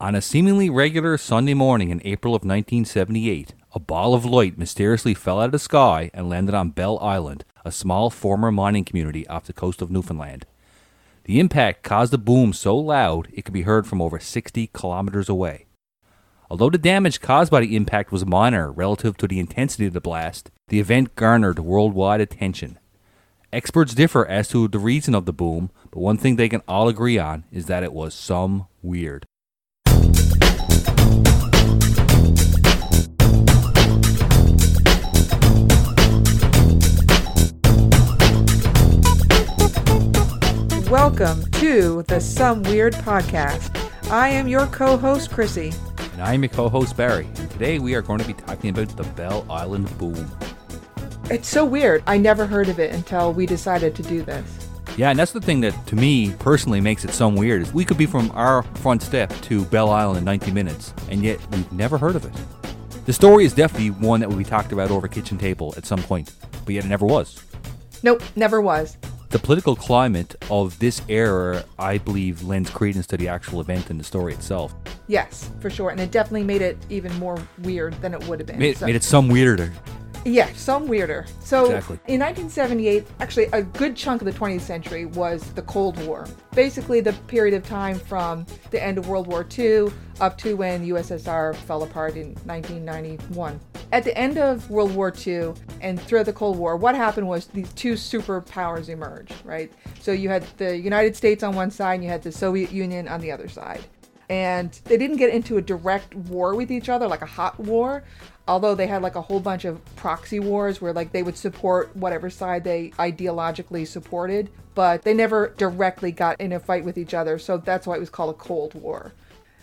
On a seemingly regular Sunday morning in April of 1978, a ball of light mysteriously fell out of the sky and landed on Bell Island, a small former mining community off the coast of Newfoundland. The impact caused a boom so loud it could be heard from over 60 kilometers away. Although the damage caused by the impact was minor relative to the intensity of the blast, the event garnered worldwide attention. Experts differ as to the reason of the boom, but one thing they can all agree on is that it was some weird. Welcome to the Some Weird Podcast. I am your co host, Crissy. And I'm your co host, Barry. And today we are going to be talking about the Bell Island boom. It's so weird. I never heard of it until we decided to do this. Yeah, and that's the thing that, to me personally, makes it so weird. Is we could be from our front step to Bell Island in 90 minutes, and yet we've never heard of it. The story is definitely one that will be talked about over a kitchen table at some point, but yet it never was. Nope, never was. The political climate of this era, I believe, lends credence to the actual event and the story itself. Yes, for sure. And it definitely made it even more weird than it would have been. Made, So- made it some weirder. Yeah, some weirder. So Exactly. in 1978, actually, a good chunk of the 20th century was the Cold War. Basically, the period of time from the end of World War II up to when the USSR fell apart in 1991. At the end of World War II and throughout the Cold War, what happened was these two superpowers emerged, right? So you had the United States on one side and you had the Soviet Union on the other side and they didn't get into a direct war with each other like a hot war although they had like a whole bunch of proxy wars where like they would support whatever side they ideologically supported but they never directly got in a fight with each other so that's why it was called a cold war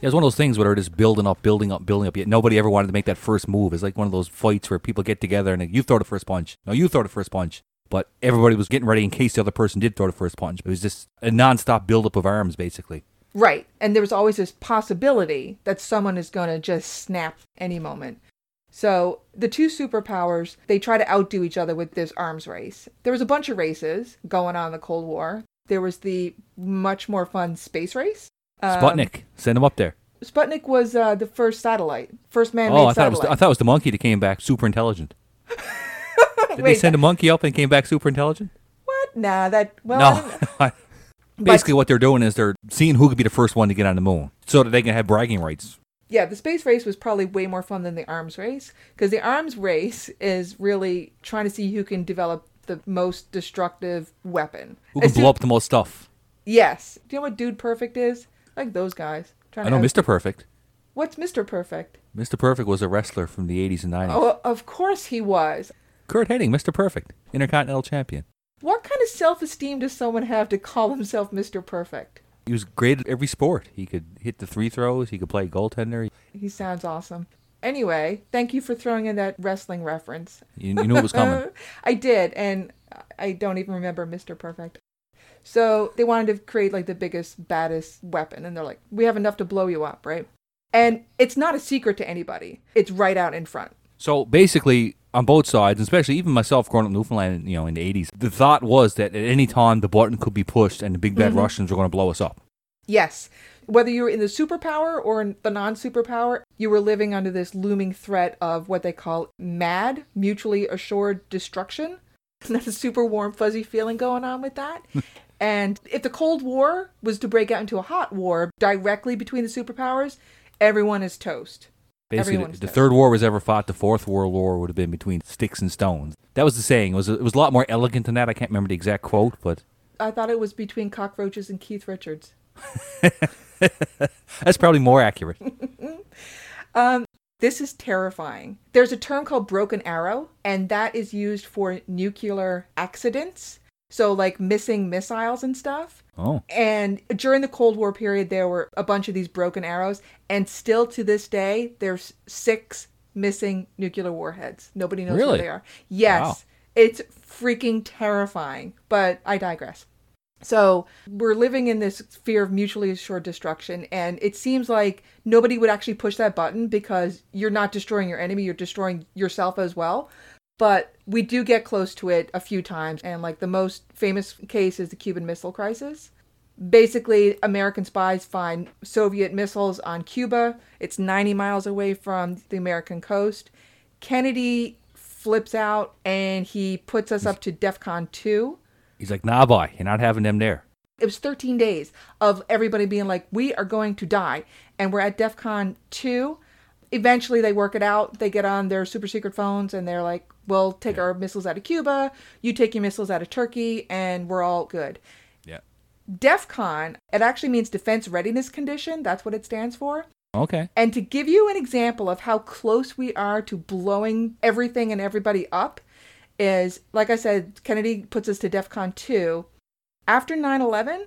Yeah, it's one of those things where they're just building up, building up, building up. Yet nobody ever wanted to make that first move. It's like one of those fights where people get together and like, you throw the first punch. No, you throw the first punch. But everybody was getting ready in case the other person did throw the first punch. It was just a non-stop buildup of arms, basically. right and there was always this possibility that someone is going to just snap any moment so the two superpowers they try to outdo each other with this arms race there was a bunch of races going on in the cold war there was the much more fun space race Um, Sputnik, send him up there. Sputnik was uh, the first satellite, first man-made Oh, I thought it was. I thought it was the monkey that came back super intelligent. Did they Wait, send a monkey up and came back super intelligent? what? Nah, that well, I don't know. No. Basically, what they're doing is they're seeing who could be the first one to get on the moon, so that they can have bragging rights. Yeah, the space race was probably way more fun than the arms race because the arms race is really trying to see who can develop the most destructive weapon. Who can blow up the most stuff? Yes. Do you know what Dude Perfect is? Like those guys. Trying I know, Mr. Perfect. What's Mr. Perfect? Mr. Perfect was a wrestler from the 80s and 90s. Oh, of course he was. Curt Hennig, Mr. Perfect, Intercontinental Champion. What kind of self-esteem does someone have to call himself Mr. Perfect? He was great at every sport. He could hit the three throws. He could play goaltender. He sounds awesome. Anyway, thank you for throwing in that wrestling reference. You, you knew it was coming. I did, and I don't even remember Mr. Perfect. So they wanted to create like the biggest, baddest weapon, and they're like, we have enough to blow you up, right? And it's not a secret to anybody. It's right out in front. So basically, on both sides, and especially even myself growing up in Newfoundland, you know, in the 80s, the thought was that at any time the button could be pushed and the big bad mm-hmm. Russians were going to blow us up. Yes. Whether you were in the superpower or in the non superpower, you were living under this looming threat of what they call MAD, mutually assured destruction. That's a super warm, fuzzy feeling going on with that. and if the Cold War was to break out into a hot war directly between the superpowers, everyone is toast. Basically, the, the third war was ever fought. The fourth world war would have been between sticks and stones. That was the saying. It was it was a lot more elegant than that. I can't remember the exact quote, but I thought it was between cockroaches and Keith Richards. that's probably more accurate. Um, this is terrifying. There's a term called broken arrow, and that is used for nuclear accidents. So, like missing missiles and stuff. Oh, And during the Cold War period, there were a bunch of these broken arrows, and still to this day, there's six missing nuclear warheads. Nobody knows Really? where they are. Yes, Wow. it's freaking terrifying. But I digress. So we're living in this fear of mutually assured destruction, and it seems like nobody would actually push that button because you're not destroying your enemy, you're destroying yourself as well. But we do get close to it a few times, and like the most famous case is the Cuban Missile Crisis. Basically, American spies find Soviet missiles on Cuba. It's 90 miles away from the American coast. Kennedy flips out and he puts us up to DEFCON 2. He's like, nah, boy, you're not having them there. It was 13 days of everybody being like, we are going to die. And we're at DEFCON 2. Eventually, they work it out. They get on their super secret phones and they're like, we'll take our missiles out of Cuba, you take your missiles out of Turkey, and we're all good. Yeah. DEFCON, it actually means Defense Readiness Condition. That's what it stands for. Okay. And to give you an example of how close we are to blowing everything and everybody up, is like I said, Kennedy puts us to DEFCON 2. After 9 11,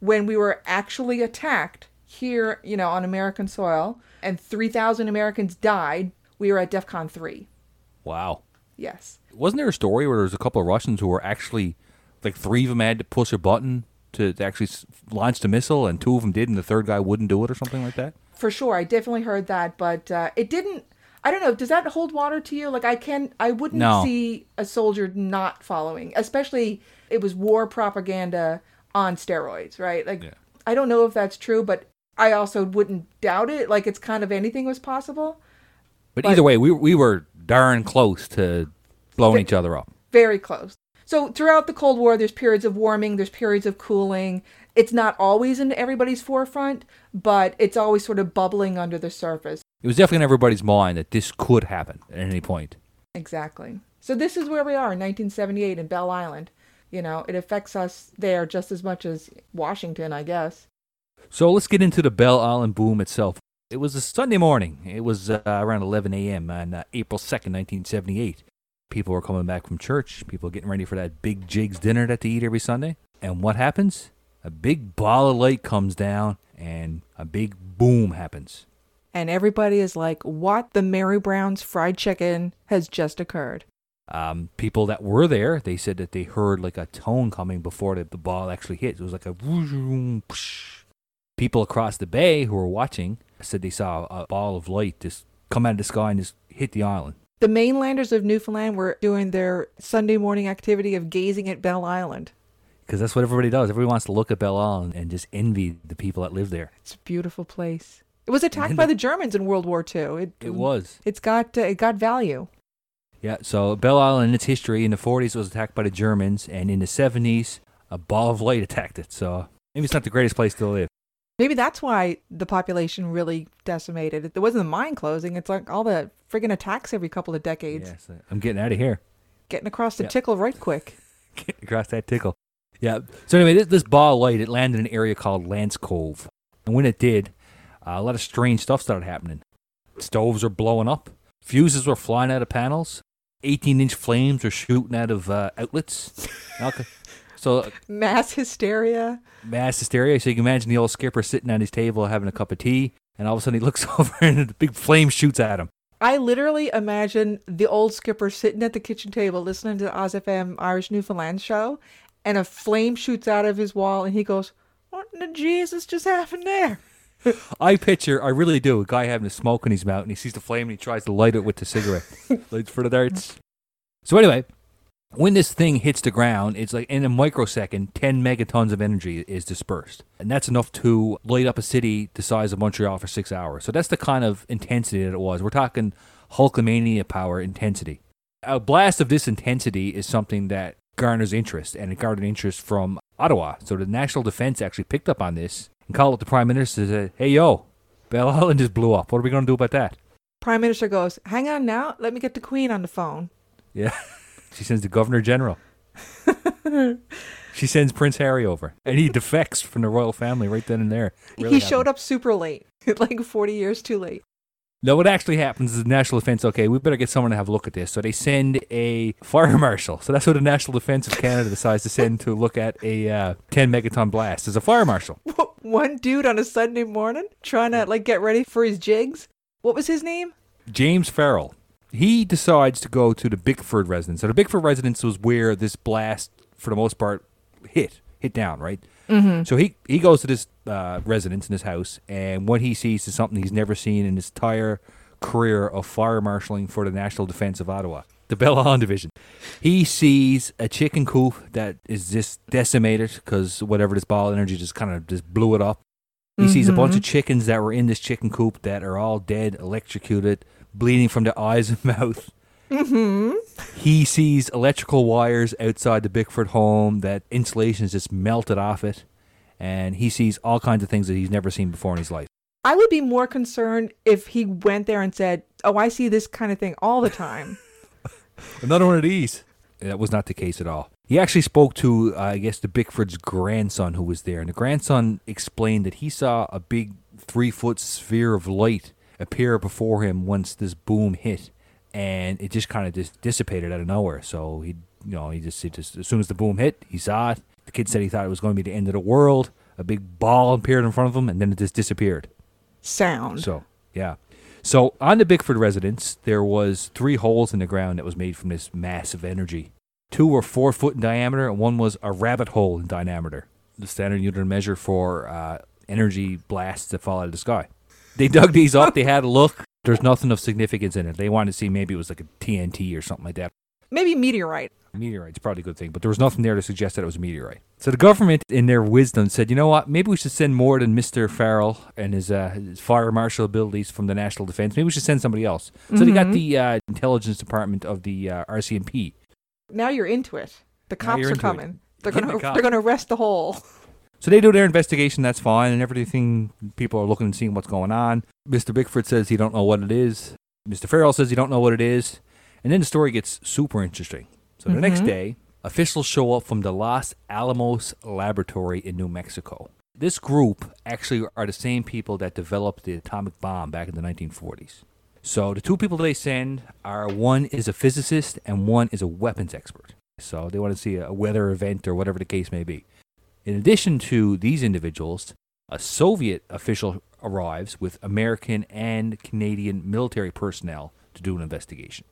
when we were actually attacked here, you know, on American soil, and 3,000 Americans died, we were at DEFCON 3. Wow. Yes. Wasn't there a story where there was a couple of Russians who were actually, like, three of them had to push a button to, to actually launch the missile, and two of them did, and the third guy wouldn't do it, or something like that? For sure. I definitely heard that, but uh, it didn't. I don't know. Does that hold water to you? Like I can, I wouldn't No. see a soldier not following, especially it was war propaganda on steroids, right? Like Yeah. I don't know if that's true, but I also wouldn't doubt it. Like it's kind of anything was possible. But, But- either way, we, we were darn close to blowing each other up. Very close. So throughout the Cold War, there's periods of warming, there's periods of cooling. It's not always in everybody's forefront, but it's always sort of bubbling under the surface. It was definitely in everybody's mind that this could happen at any point. Exactly. So this is where we are in 1978 in Bell Island. You know, it affects us there just as much as Washington, I guess. So let's get into the Bell Island boom itself. It was a Sunday morning. It was uh, around 11 a.m. on uh, April 2nd, 1978. People were coming back from church. People getting ready for that big jigs dinner that they eat every Sunday. And what happens? A big ball of light comes down and a big boom happens. And everybody is like, what the Mary Brown's fried chicken has just occurred. Um, people that were there, they said that they heard like a tone coming before the, the ball actually hit. It was like a. People across the bay who were watching said they saw a ball of light just come out of the sky and just hit the island. The mainlanders of Newfoundland were doing their Sunday morning activity of gazing at Bell Island. Because that's what everybody does. Everybody wants to look at Belle Isle and just envy the people that live there. It's a beautiful place. It was attacked by the Germans in World War II. It, It was. It's got uh, it got value. Yeah, so Belle Isle in its history in the 40s was attacked by the Germans, and in the 70s, a ball of light attacked it. So maybe it's not the greatest place to live. Maybe that's why the population really decimated. It wasn't the mine closing. It's like all the friggin' attacks every couple of decades. Yes, I'm getting out of here. Getting across the Yeah. tickle right quick. Get across that tickle. Yeah. So anyway, this, this ball of light, it landed in an area called Lance Cove. And when it did, uh, a lot of strange stuff started happening. Stoves were blowing up. Fuses were flying out of panels. 18-inch flames were shooting out of uh, outlets. So uh, Mass hysteria. mass hysteria. So you can imagine the old skipper sitting at his table having a cup of tea, and all of a sudden he looks over and a big flame shoots at him. I literally imagine the old skipper sitting at the kitchen table listening to the Oz FM Irish Newfoundland show, and a flame shoots out of his wall, and he goes, "What in the Jesus just happened there?" I picture, I really do, a guy having a smoke in his mouth, and he sees the flame and he tries to light it with the cigarette. Lights for the darts. So anyway, when this thing hits the ground, it's like in a microsecond, 10 megatons of energy is dispersed. And that's enough to light up a city the size of Montreal for six hours. So that's the kind of intensity that it was. We're talking Hulkamania power intensity. A blast of this intensity is something that garners interest, and it garnered interest from Ottawa. So the National Defense actually picked up on this and called up the Prime Minister and said, Hey, yo, Bell Island just blew up. What are we going to do about that? Prime Minister goes, "Hang on now, let me get the Queen on the phone." Yeah. she sends the Governor General. she sends Prince Harry over, and he defects from the royal family right then and there. he showed up super late, like forty years too late. No, what actually happens is the National Defense, okay, we better get someone to have a look at this. So they send a fire marshal. So that's what the National Defense of Canada decides to send to look at a uh, 10 megaton blast as a fire marshal. One dude on a Sunday morning trying to like get ready for his jigs. What was his name? James Farrell. He decides to go to the Bickford residence. So the Bickford residence was where this blast, for the most part, hit hit down, right? Mm-hmm. So he he goes to this uh, residence in his house, and what he sees is something he's never seen in his entire career of fire marshaling for the National Defense of Ottawa. the Island division. He sees a chicken coop that is just decimated because whatever this ball of energy just kind of just blew it up. He sees a bunch of chickens that were in this chicken coop that are all dead, electrocuted, bleeding from their eyes and mouth. He sees electrical wires outside the Bickford home that insulation is just melted off it. And he sees all kinds of things that he's never seen before in his life. I would be more concerned if he went there and said, "Oh, I see this kind of thing all the time." Another one of these. That was not the case at all. He actually spoke to, uh, I guess, the Bickford's grandson who was there. And the grandson explained that he saw a big three foot sphere of light appear before him once this boom hit. And it just kind of just dissipated out of nowhere. So he, you know, he just, he just, as soon as the boom hit, he saw it. The kid said he thought it was going to be the end of the world. A big ball appeared in front of him, and then it just disappeared. Sound. So yeah. So on the Bickford residence, there was three holes in the ground that was made from this massive energy. Two were four foot in diameter, and one was a rabbit hole in diameter. The standard unit of measure for uh, energy blasts that fall out of the sky. They dug these up. They had a look. There's nothing of significance in it. They wanted to see maybe it was like a TNT or something like that. Maybe meteorite. Meteorite's probably a good thing, but there was nothing there to suggest that it was a meteorite. So the government, in their wisdom, said, you know what? Maybe we should send more than Mr. Farrell and his, uh, his fire marshal abilities from the National Defense. Maybe we should send somebody else. So they got the uh, intelligence department of the uh, RCMP. Now you're into it. The cops are into it. coming. They're gonna the they're gonna arrest the hole. So they do their investigation. That's fine, and everything. People are looking and seeing what's going on. Mr. Bickford says he don't know what it is. Mr. Farrell says he don't know what it is, and then the story gets super interesting. So the next mm-hmm. day, officials show up from the Los Alamos Laboratory in New Mexico. This group actually are the same people that developed the atomic bomb back in the 1940s. So the two people they send are one is a physicist and one is a weapons expert. So they want to see a weather event or whatever the case may be. In addition to these individuals, a Soviet official arrives with American and Canadian military personnel to do an investigation.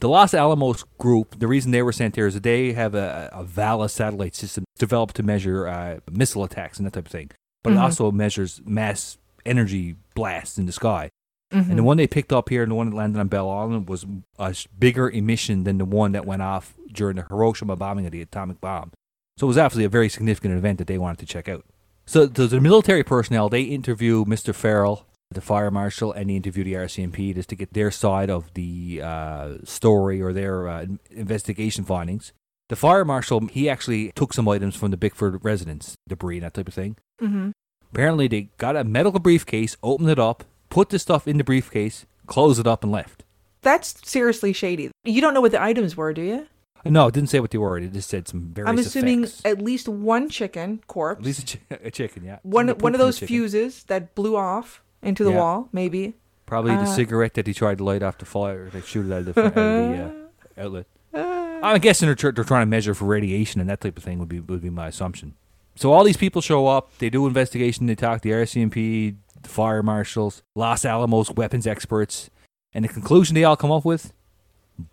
The Los Alamos group, the reason they were sent there is that they have a, a Vela satellite system developed to measure uh, missile attacks and that type of thing. But it also measures mass energy blasts in the sky. And the one they picked up here and the one that landed on Bell Island was a bigger emission than the one that went off during the Hiroshima bombing of the atomic bomb. So it was obviously a very significant event that they wanted to check out. So, so the military personnel, they interview Mr. Farrell, the fire marshal, and they interview the RCMP just to get their side of the uh, story or their uh, investigation findings. The fire marshal, he actually took some items from the Bickford residence, debris and that type of thing. Mm-hmm. Apparently, they got a medical briefcase, opened it up, put the stuff in the briefcase, closed it up, and left. That's seriously shady. You don't know what the items were, do you? No, it didn't say what they were. It just said some various I'm assuming effects. at least one chicken corpse. At least a, chi- a chicken, yeah. one one of those fuses that blew off into the Yeah. wall, maybe. Probably the Uh, cigarette that he tried to light off the fire. They shoot it out of the, out of the uh, outlet. I'm guessing they're, tr- they're trying to measure for radiation and that type of thing would be would be my assumption. So all these people show up. They do investigation. They talk to the RCMP, the fire marshals, Los Alamos weapons experts, and the conclusion they all come up with: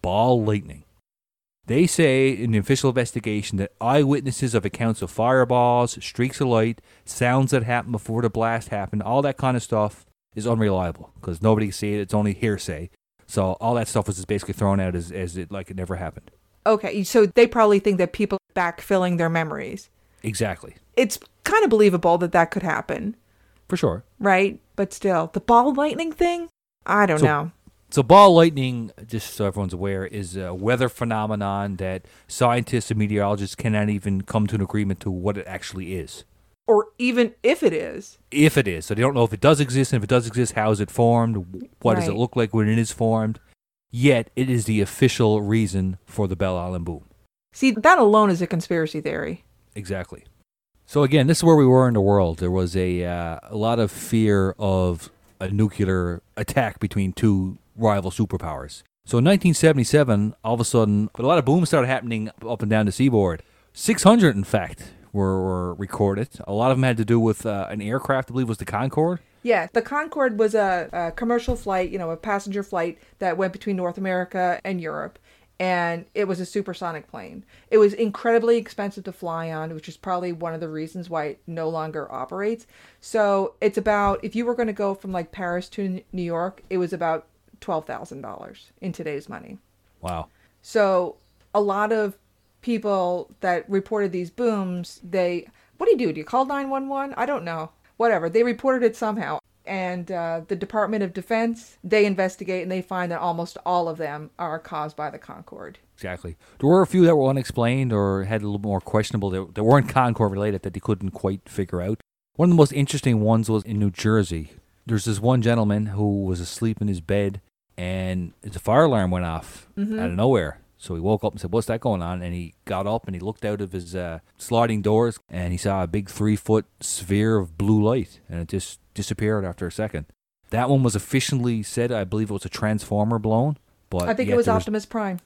ball lightning. They say in the official investigation that eyewitnesses of accounts of fireballs, streaks of light, sounds that happened before the blast happened, all that kind of stuff is unreliable because nobody can see it. It's only hearsay. So all that stuff was just basically thrown out as, as it like it never happened. Okay, so they probably think that people are backfilling their memories. Exactly. It's kind of believable that that could happen, For sure. right? But still, the ball lightning thing? I don't So- know. So ball lightning, just so everyone's aware, is a weather phenomenon that scientists and meteorologists cannot even come to an agreement to what it actually is. Or even if it is. If it is. So they don't know if it does exist, and if it does exist, how is it formed? What does it look like when it is formed? Yet it is the official reason for the Bell Island boom. See, that alone is a conspiracy theory. Exactly. So again, this is where we were in the world. There was a uh, a lot of fear of a nuclear attack between two rival superpowers. So in 1977, all of a sudden, a lot of booms started happening up and down the seaboard. 600, in fact, were, were recorded. A lot of them had to do with uh, an aircraft, I believe, was the Concorde. Yeah, the Concorde was a, a commercial flight, you know, a passenger flight that went between North America and Europe. And it was a supersonic plane. It was incredibly expensive to fly on, which is probably one of the reasons why it no longer operates. So it's about, if you were going to go from like Paris to New York, it was about $12,000 in today's money. Wow. So a lot of people that reported these booms, they what do you do? Do you call 911? I don't know. Whatever. They reported it somehow. And uh, the Department of Defense, they investigate and they find that almost all of them are caused by the Concorde. Exactly. There were a few that were unexplained or had a little more questionable that, that weren't Concorde related that they couldn't quite figure out. One of the most interesting ones was in New Jersey. There's this one gentleman who was asleep in his bed and his fire alarm went off Mm-hmm. out of nowhere. So he woke up and said, "What's that going on?" And he got up and he looked out of his uh, sliding doors and he saw a big three foot sphere of blue light, and it just disappeared after a second. That one was officially said, I believe it was a transformer blown, but I think it was Optimus Prime.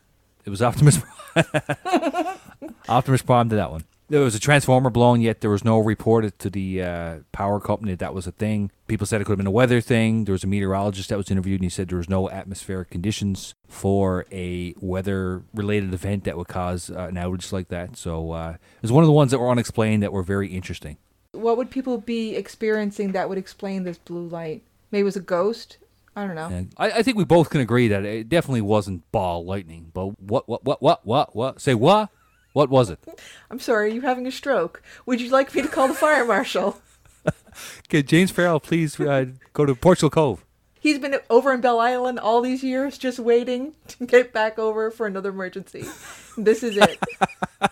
it was Optimus. Prime. Optimus Prime did that one. There was a transformer blown, yet there was no report to the uh, power company that, that was a thing. People said it could have been a weather thing. There was a meteorologist that was interviewed, and he said there was no atmospheric conditions for a weather-related event that would cause uh, an outage like that. So uh, it was one of the ones that were unexplained that were very interesting. What would people be experiencing that would explain this blue light? Maybe it was a ghost? I don't know. I, I think we both can agree that it definitely wasn't ball lightning. But what, what, what, what, what, what? Say what? What was it? I'm sorry, you're you having a stroke? Would you like me to call the fire marshal? Could James Farrell please uh, go to Portugal Cove? He's been over in Bell Island all these years just waiting to get back over for another emergency. This is it.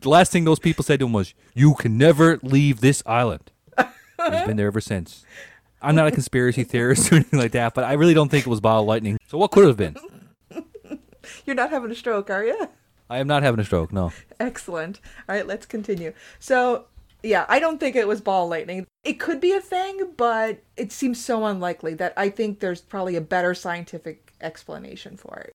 The last thing those people said to him was, "You can never leave this island." He's been there ever since. I'm not a conspiracy theorist or anything like that, but I really don't think it was ball lightning. So what could it have been? You're not having a stroke, are you? I am not having a stroke. No. Excellent. All right, let's continue. So, yeah, I don't think it was ball lightning. It could be a thing, but it seems so unlikely that I think there's probably a better scientific explanation for it.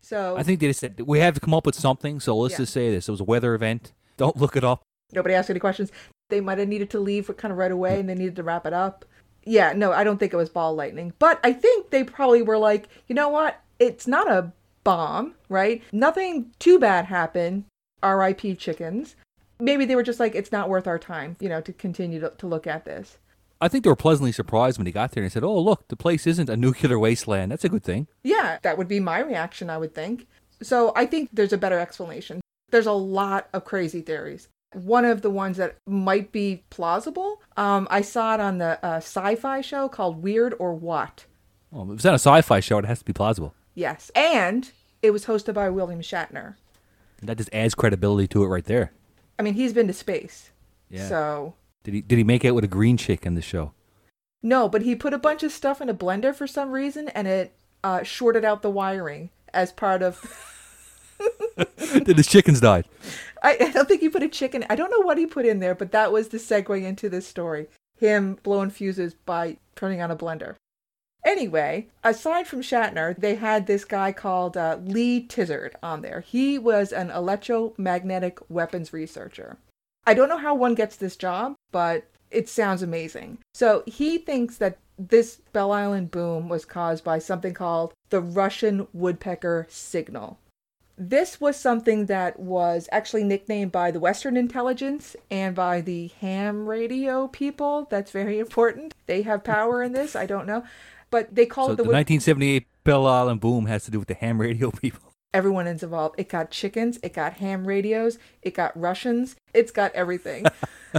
So, I think they just said we have to come up with something. So let's Yeah. just say this: it was a weather event. Don't look it up. nobody asked any questions. They might have needed to leave kind of right away mm. and they needed to wrap it up. Yeah, no, I don't think it was ball lightning. But I think they probably were like, you know what? It's not a bomb, right? Nothing too bad happened. RIP chickens. Maybe they were just like, it's not worth our time, you know, to continue to, to look at this. I think they were pleasantly surprised when he got there and said, "Oh, look, the place isn't a nuclear wasteland. That's a good thing." Yeah, that would be my reaction, I would think. So I think there's a better explanation. There's a lot of crazy theories. One of the ones that might be plausible, um, I saw it on the uh, sci fi show called Weird or What. Well, if it's not a sci-fi show, it has to be plausible. Yes. And it was hosted by William Shatner. That just adds credibility to it right there. I mean, he's been to space. Yeah. So, Did he did he make out with a green chick in the show? no, but he put a bunch of stuff in a blender for some reason and it uh, shorted out the wiring as part of. Did his chickens died? I, I don't think he put a chicken. I don't know what he put in there, but that was the segue into this story. Him blowing fuses by turning on a blender. Anyway, aside from Shatner, they had this guy called uh, Lee Tizard on there. He was an electromagnetic weapons researcher. I don't know how one gets this job, but it sounds amazing. So he thinks that this Bell Island boom was caused by something called the Russian woodpecker signal. This was something that was actually nicknamed by the Western intelligence and by the ham radio people. That's very important. They have power in this. I don't know. But they call So it the the 1978 Bell Island boom has to do with the ham radio people. everyone is involved. It got chickens, it got ham radios, it got Russians, it's got everything.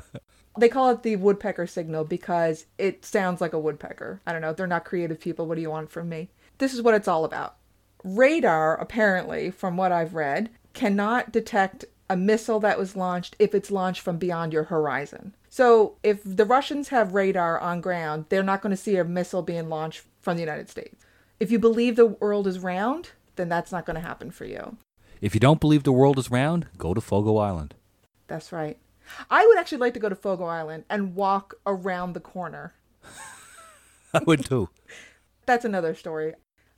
they call it the woodpecker signal because it sounds like a woodpecker. I don't know. They're not creative people. What do you want from me? This is what it's all about. Radar, apparently, from what I've read, cannot detect a missile that was launched if it's launched from beyond your horizon. So if the Russians have radar on ground, they're not going to see a missile being launched from the United States. If you believe the world is round, then that's not going to happen for you. If you don't believe the world is round, go to Fogo Island. That's right. I would actually like to go to Fogo Island and walk around the corner. I would too. That's another story.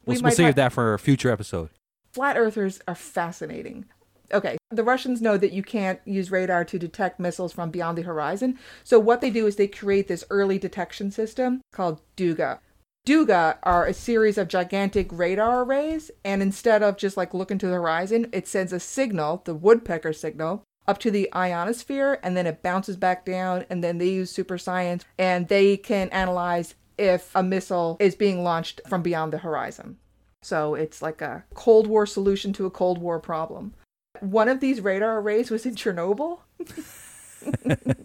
We'll, we'll save have- that for a future episode. Flat earthers are fascinating. Okay, the Russians know that you can't use radar to detect missiles from beyond the horizon. So what they do is they create this early detection system called Duga. Duga are a series of gigantic radar arrays, and instead of just like looking to the horizon, it sends a signal, the woodpecker signal, up to the ionosphere, and then it bounces back down, and then they use super science, and they can analyze if a missile is being launched from beyond the horizon. So it's like a Cold War solution to a Cold War problem. One of these radar arrays was in Chernobyl.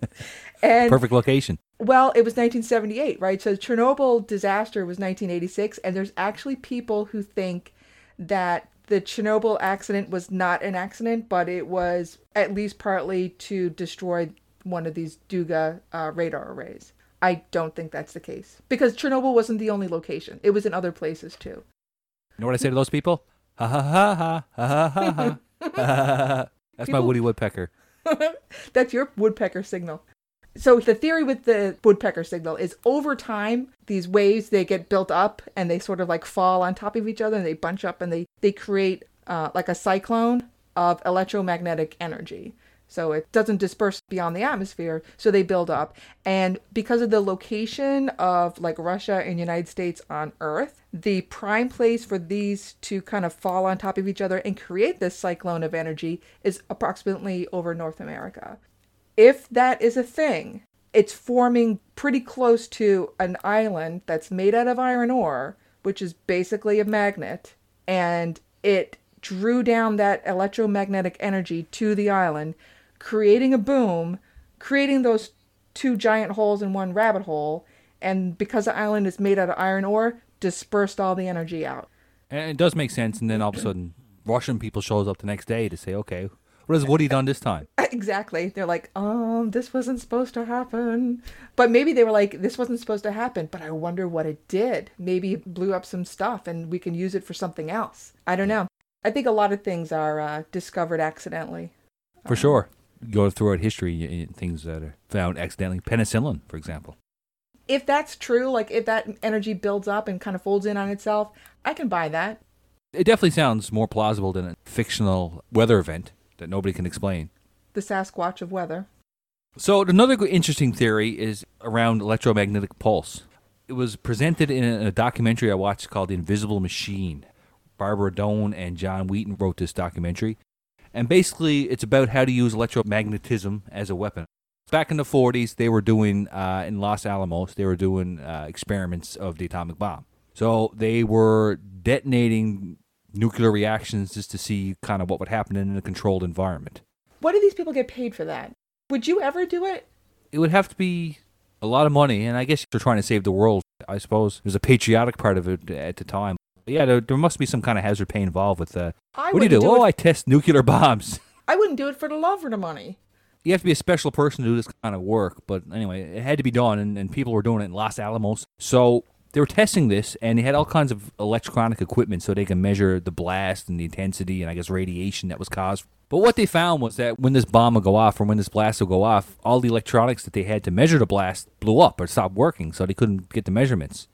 and Perfect location. well, it was 1978, right? So Chernobyl disaster was 1986, and there's actually people who think that the Chernobyl accident was not an accident, but it was at least partly to destroy one of these Duga uh, radar arrays. I don't think that's the case because Chernobyl wasn't the only location; it was in other places too. You know what I say to those people? Ha ha ha ha ha ha ha ha. ha, ha, ha. That's my Woody Woodpecker. That's your woodpecker signal. So the theory with the woodpecker signal is over time these waves they get built up and they sort of like fall on top of each other and they bunch up and they they create uh, like a cyclone of electromagnetic energy. So it doesn't disperse beyond the atmosphere, so they build up. And because of the location of like Russia and United States on Earth, the prime place for these to kind of fall on top of each other and create this cyclone of energy is approximately over North America. If that is a thing, it's forming pretty close to an island that's made out of iron ore, which is basically a magnet, and it drew down that electromagnetic energy to the island, creating a boom, creating those two giant holes in one rabbit hole, and because the island is made out of iron ore, dispersed all the energy out. And it does make sense. And then all of a sudden, Russian people shows up the next day to say, okay, what has Woody done this time? Exactly. They're like, um, this wasn't supposed to happen. But maybe they were like, this wasn't supposed to happen, but I wonder what it did. Maybe it blew up some stuff and we can use it for something else. I don't know. I think a lot of things are uh, discovered accidentally. For sure. Go throughout history, things that are found accidentally. Penicillin, for example. If that's true, like if that energy builds up and kind of folds in on itself, I can buy that. It definitely sounds more plausible than a fictional weather event that nobody can explain. The Sasquatch of weather. So another interesting theory is around electromagnetic pulse. It was presented in a documentary I watched called The Invisible Machine. Barbara Doan and John Wheaton wrote this documentary. And basically, it's about how to use electromagnetism as a weapon. Back in the 40s, they were doing, uh, in Los Alamos, they were doing uh, experiments of the atomic bomb. So they were detonating nuclear reactions just to see kind of what would happen in a controlled environment. What do these people get paid for that? Would you ever do it? it would have to be a lot of money, and I guess they're trying to save the world. I suppose there's a patriotic part of it at the time. Yeah, there, there must be some kind of hazard pay involved with uh, I what do you do? wouldn't oh, it. I test nuclear bombs. I wouldn't do it for the love or the money. you have to be a special person to do this kind of work. But anyway, it had to be done, and, and people were doing it in Los Alamos. So they were testing this, and they had all kinds of electronic equipment so they can measure the blast and the intensity and I guess radiation that was caused. But what they found was that when this bomb would go off or when this blast would go off, all the electronics that they had to measure the blast blew up or stopped working, so they couldn't get the measurements.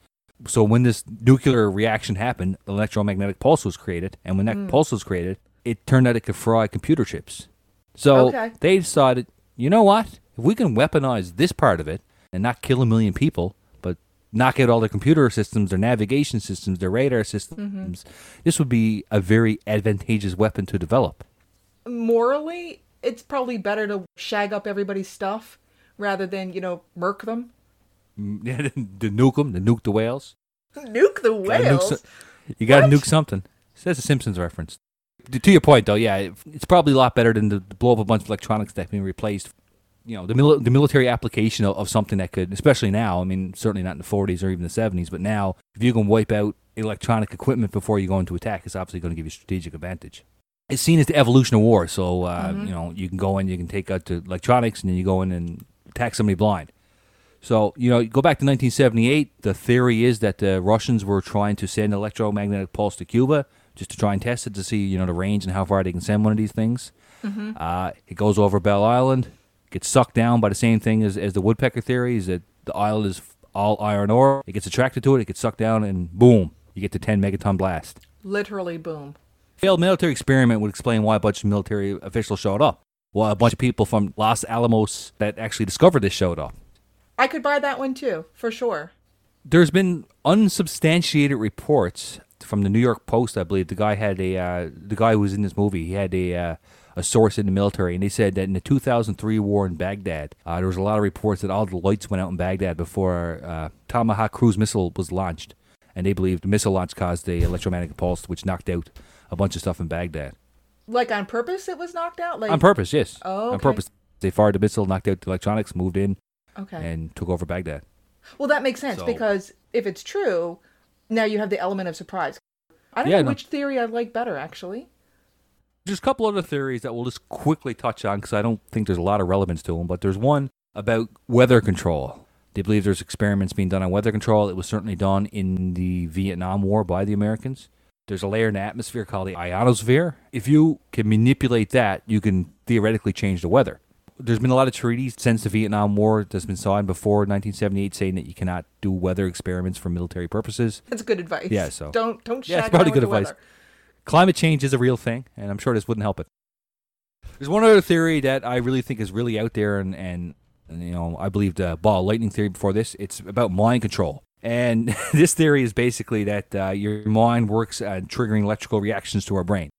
So when this nuclear reaction happened, an electromagnetic pulse was created, and when that hmm. pulse was created, it turned out it could fry computer chips. So Okay. they decided, you know what? If we can weaponize this part of it and not kill a million people, but knock out all their computer systems, their navigation systems, their radar systems, mm-hmm. this would be a very advantageous weapon to develop. morally, it's probably better to shag up everybody's stuff rather than, you know, murk them. Yeah, the nuke them, the nuke the whales. Nuke the Gotta nuke whales. so- you got to nuke something. That's a Simpsons reference. To- To your point, though, yeah, it's probably a lot better than to blow up a bunch of electronics that can be replaced. You know, the mil- the military application of, of something that could, especially now. I mean, certainly not in the 40s or even the 70s, but now, if you can wipe out electronic equipment before you go into attack, it's obviously going to give you strategic advantage. It's seen as the evolution of war, so uh, you know you can go in, you can take out the electronics, and then you go in and attack somebody blind. So, you know, you go back to 1978. The theory is that the Russians were trying to send electromagnetic pulse to Cuba just to try and test it to see, you know, the range and how far they can send one of these things. Uh, it goes over Bell Island, gets sucked down by the same thing as, as the woodpecker theory, is that the island is all iron ore. It gets attracted to it, it gets sucked down, and boom, you get the 10 megaton blast. Literally, boom. Failed military experiment would explain why a bunch of military officials showed up. Why a bunch of people from Los Alamos that actually discovered this showed up. I could buy that one too, for sure. There's been unsubstantiated reports from the New York Post. I believe the guy had a uh, the guy who was in this movie. He had a uh, a source in the military, and they said that in the 2003 war in Baghdad, uh, there was a lot of reports that all the lights went out in Baghdad before uh, Tomahawk cruise missile was launched, and they believed the missile launch caused the electromagnetic pulse, which knocked out a bunch of stuff in Baghdad. Like on purpose, it was knocked out. Like On purpose, yes. Oh, On purpose. They fired the missile, knocked out the electronics, moved in, okay. and took over Baghdad. Well, that makes sense So- because if it's true, now you have the element of surprise. I don't Yeah, know no. which theory I like better, actually. There's a couple other theories that we'll just quickly touch on because I don't think there's a lot of relevance to them. But there's one about weather control. They believe there's experiments being done on weather control. It was certainly done in the Vietnam War by the Americans. There's a layer in the atmosphere called the ionosphere. If you can manipulate that, you can theoretically change the weather. There's been a lot of treaties since the Vietnam War that's been signed before 1978 saying that you cannot do weather experiments for military purposes. That's good advice. Yeah, so- don't don't Yeah, it's probably good advice. weather. climate change is a real thing, and I'm sure this wouldn't help it. There's one other theory that I really think is really out there, and, and, and you know, I believed uh, ball lightning theory before this. It's about mind control. And this theory is basically that uh, your mind works at triggering electrical reactions to our brain.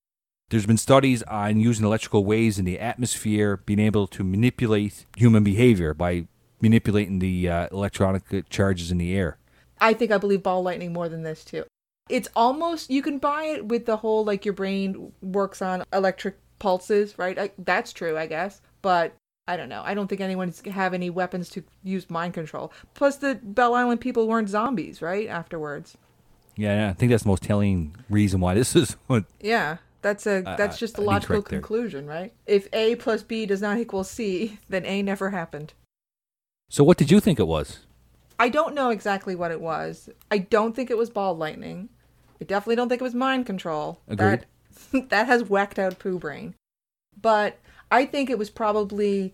There's been studies on using electrical waves in the atmosphere, being able to manipulate human behavior by manipulating the uh, electronic charges in the air. I think I believe ball lightning more than this too. It's almost you can buy it with the whole like your brain works on electric pulses, right? I, that's true, I guess. But I don't know. I don't think anyone's have any weapons to use mind control. Plus, the Bell Island people weren't zombies, right? Afterwards, Yeah, yeah, I think that's the most telling reason why this is what yeah. That's a that's just a logical correct there. conclusion, right? If A plus B does not equal C, then A never happened. So, what did you think it was? I don't know exactly what it was. I don't think it was ball lightning. I definitely don't think it was mind control. Agreed. That that has whacked out poo brain. But I think it was probably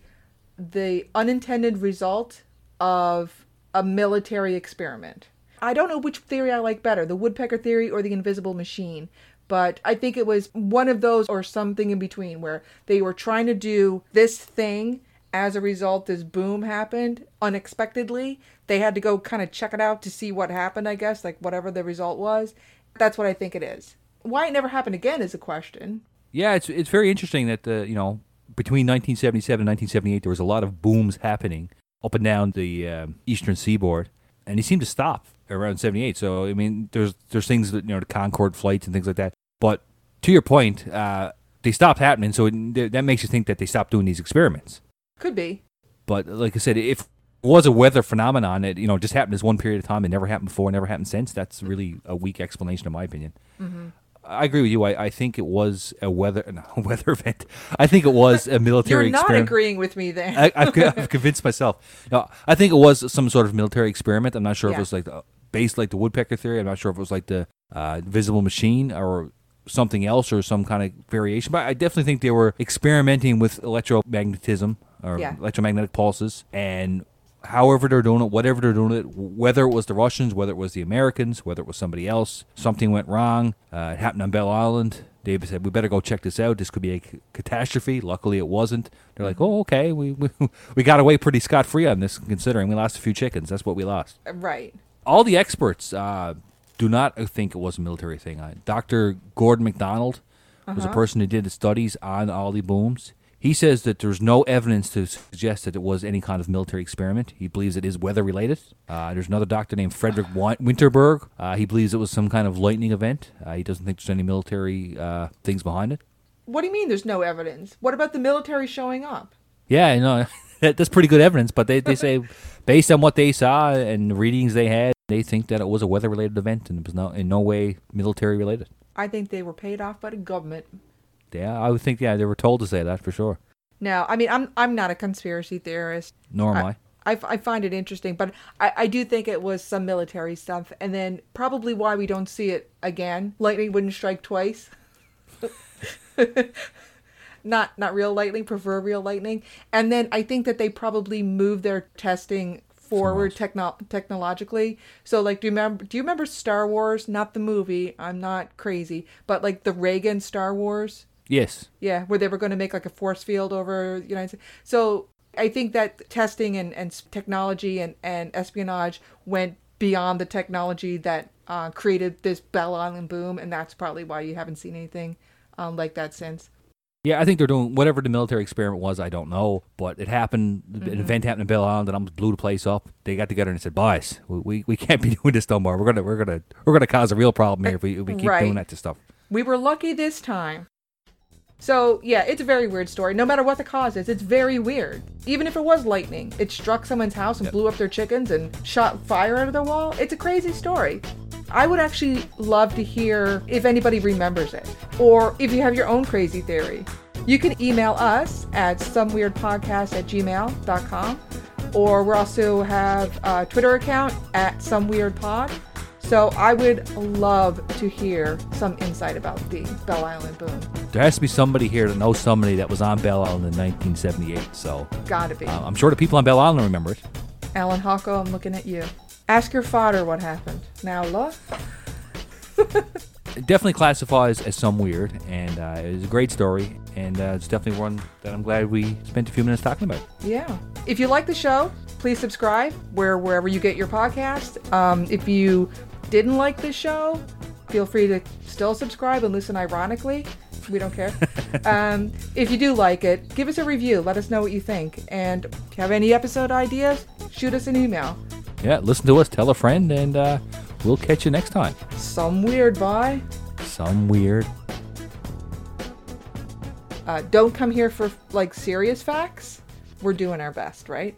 the unintended result of a military experiment. I don't know which theory I like better, the woodpecker theory or the invisible machine, but I think it was one of those or something in between where they were trying to do this thing as a result this boom happened unexpectedly. They had to go kind of check it out to see what happened, I guess, like whatever the result was. That's what I think it is. Why it never happened again is a question. Yeah, it's it's very interesting that uh, you know between 1977 and 1978 there was a lot of booms happening up and down the um eastern seaboard, and they seemed to stop around 78. So I mean, there's there's things that you know the Concorde flights and things like that. But to your point, uh, they stopped happening, so it, that makes you think that they stopped doing these experiments. Could be. But like I said, if it was a weather phenomenon It you know just happened this one period of time, it never happened before, never happened since. That's really a weak explanation, in my opinion. I agree with you. I, I think it was a weather no, weather event. I think it was a military experiment. You're not experiment. agreeing with me there. I, I've, I've convinced myself. No, I think it was some sort of military experiment. I'm not sure if it was like the, based like the woodpecker theory. I'm not sure if it was like the uh, invisible machine or something else or some kind of variation. But I definitely think they were experimenting with electromagnetism or Yeah. electromagnetic pulses and. However they're doing it, whatever they're doing it, whether it was the Russians, whether it was the Americans, whether it was somebody else, something went wrong. Uh, it happened on Bell Island. David said, "We better go check this out. This could be a c- catastrophe." Luckily, it wasn't. They're like, "Oh, okay. We we, we got away pretty scot free on this, considering we lost a few chickens. That's what we lost." right. All the experts uh, do not think it was a military thing. Uh, Dr. Gordon MacDonald was a person who did the studies on all the booms. He says that there's no evidence to suggest that it was any kind of military experiment. He believes it is weather related. Uh, there's another doctor named Frederick Winterberg. Uh, he believes it was some kind of lightning event. Uh, he doesn't think there's any military uh, things behind it. What do you mean there's no evidence? What about the military showing up? Yeah, I know. That's pretty good evidence, but they, they say based on what they saw and the readings they had, they think that it was a weather related event and it was not in no way military related. I think they were paid off by the government. Yeah, I would think, yeah, they were told to say that for sure. No, I mean, I'm I'm not a conspiracy theorist. Nor am I. I, I find it interesting, but I, I do think it was some military stuff, and then probably why we don't see it again. Lightning wouldn't strike twice. not not real lightning, proverbial lightning. And then I think that they probably moved their testing forward techno- technologically. So like do you remember do you remember Star Wars? Not the movie. I'm not crazy, but like the Reagan Star Wars? Yes. Yeah, where they were going to make like a force field over the United States. So I think that testing and, and technology and, and espionage went beyond the technology that uh, created this Bell Island boom, and that's probably why you haven't seen anything um, like that since. Yeah, I think they're doing whatever the military experiment was. I don't know, but it happened. An mm-hmm. event happened in Bell Island, and I almost blew the place up. They got together and said, "Boys, we, we, we can't be doing this no more. We're gonna we're gonna we're gonna cause a real problem here if we, if we keep Right. doing that to stuff." We were lucky this time. So, yeah, it's a very weird story. No matter what the cause is, it's very weird. Even if it was lightning, it struck someone's house and blew up their chickens and shot fire out of their wall. It's a crazy story. I would actually love to hear if anybody remembers it or if you have your own crazy theory. You can email us at someweirdpodcast at gmail.com or we also have a Twitter account at someweirdpod. So I would love to hear some insight about the Bell Island boom. There has to be somebody here that knows somebody that was on Bell Island in 1978. So Gotta be. uh, I'm sure the people on Bell Island remember it. Alan Hocko, I'm looking at you. Ask your father what happened. Now, look. It definitely classifies as some weird, and uh, it was a great story, and uh, it's definitely one that I'm glad we spent a few minutes talking about. Yeah. If you like the show, please subscribe where wherever you get your podcast. Um, if you didn't like this show, feel free to still subscribe and listen ironically. We don't care. um, if you do like it, give us a review. Let us know what you think. And if you have any episode ideas, shoot us an email. Yeah, listen to us, tell a friend, and uh, we'll catch you next time. Some weird bye. Some weird. Uh, don't come here for like serious facts. We're doing our best, right?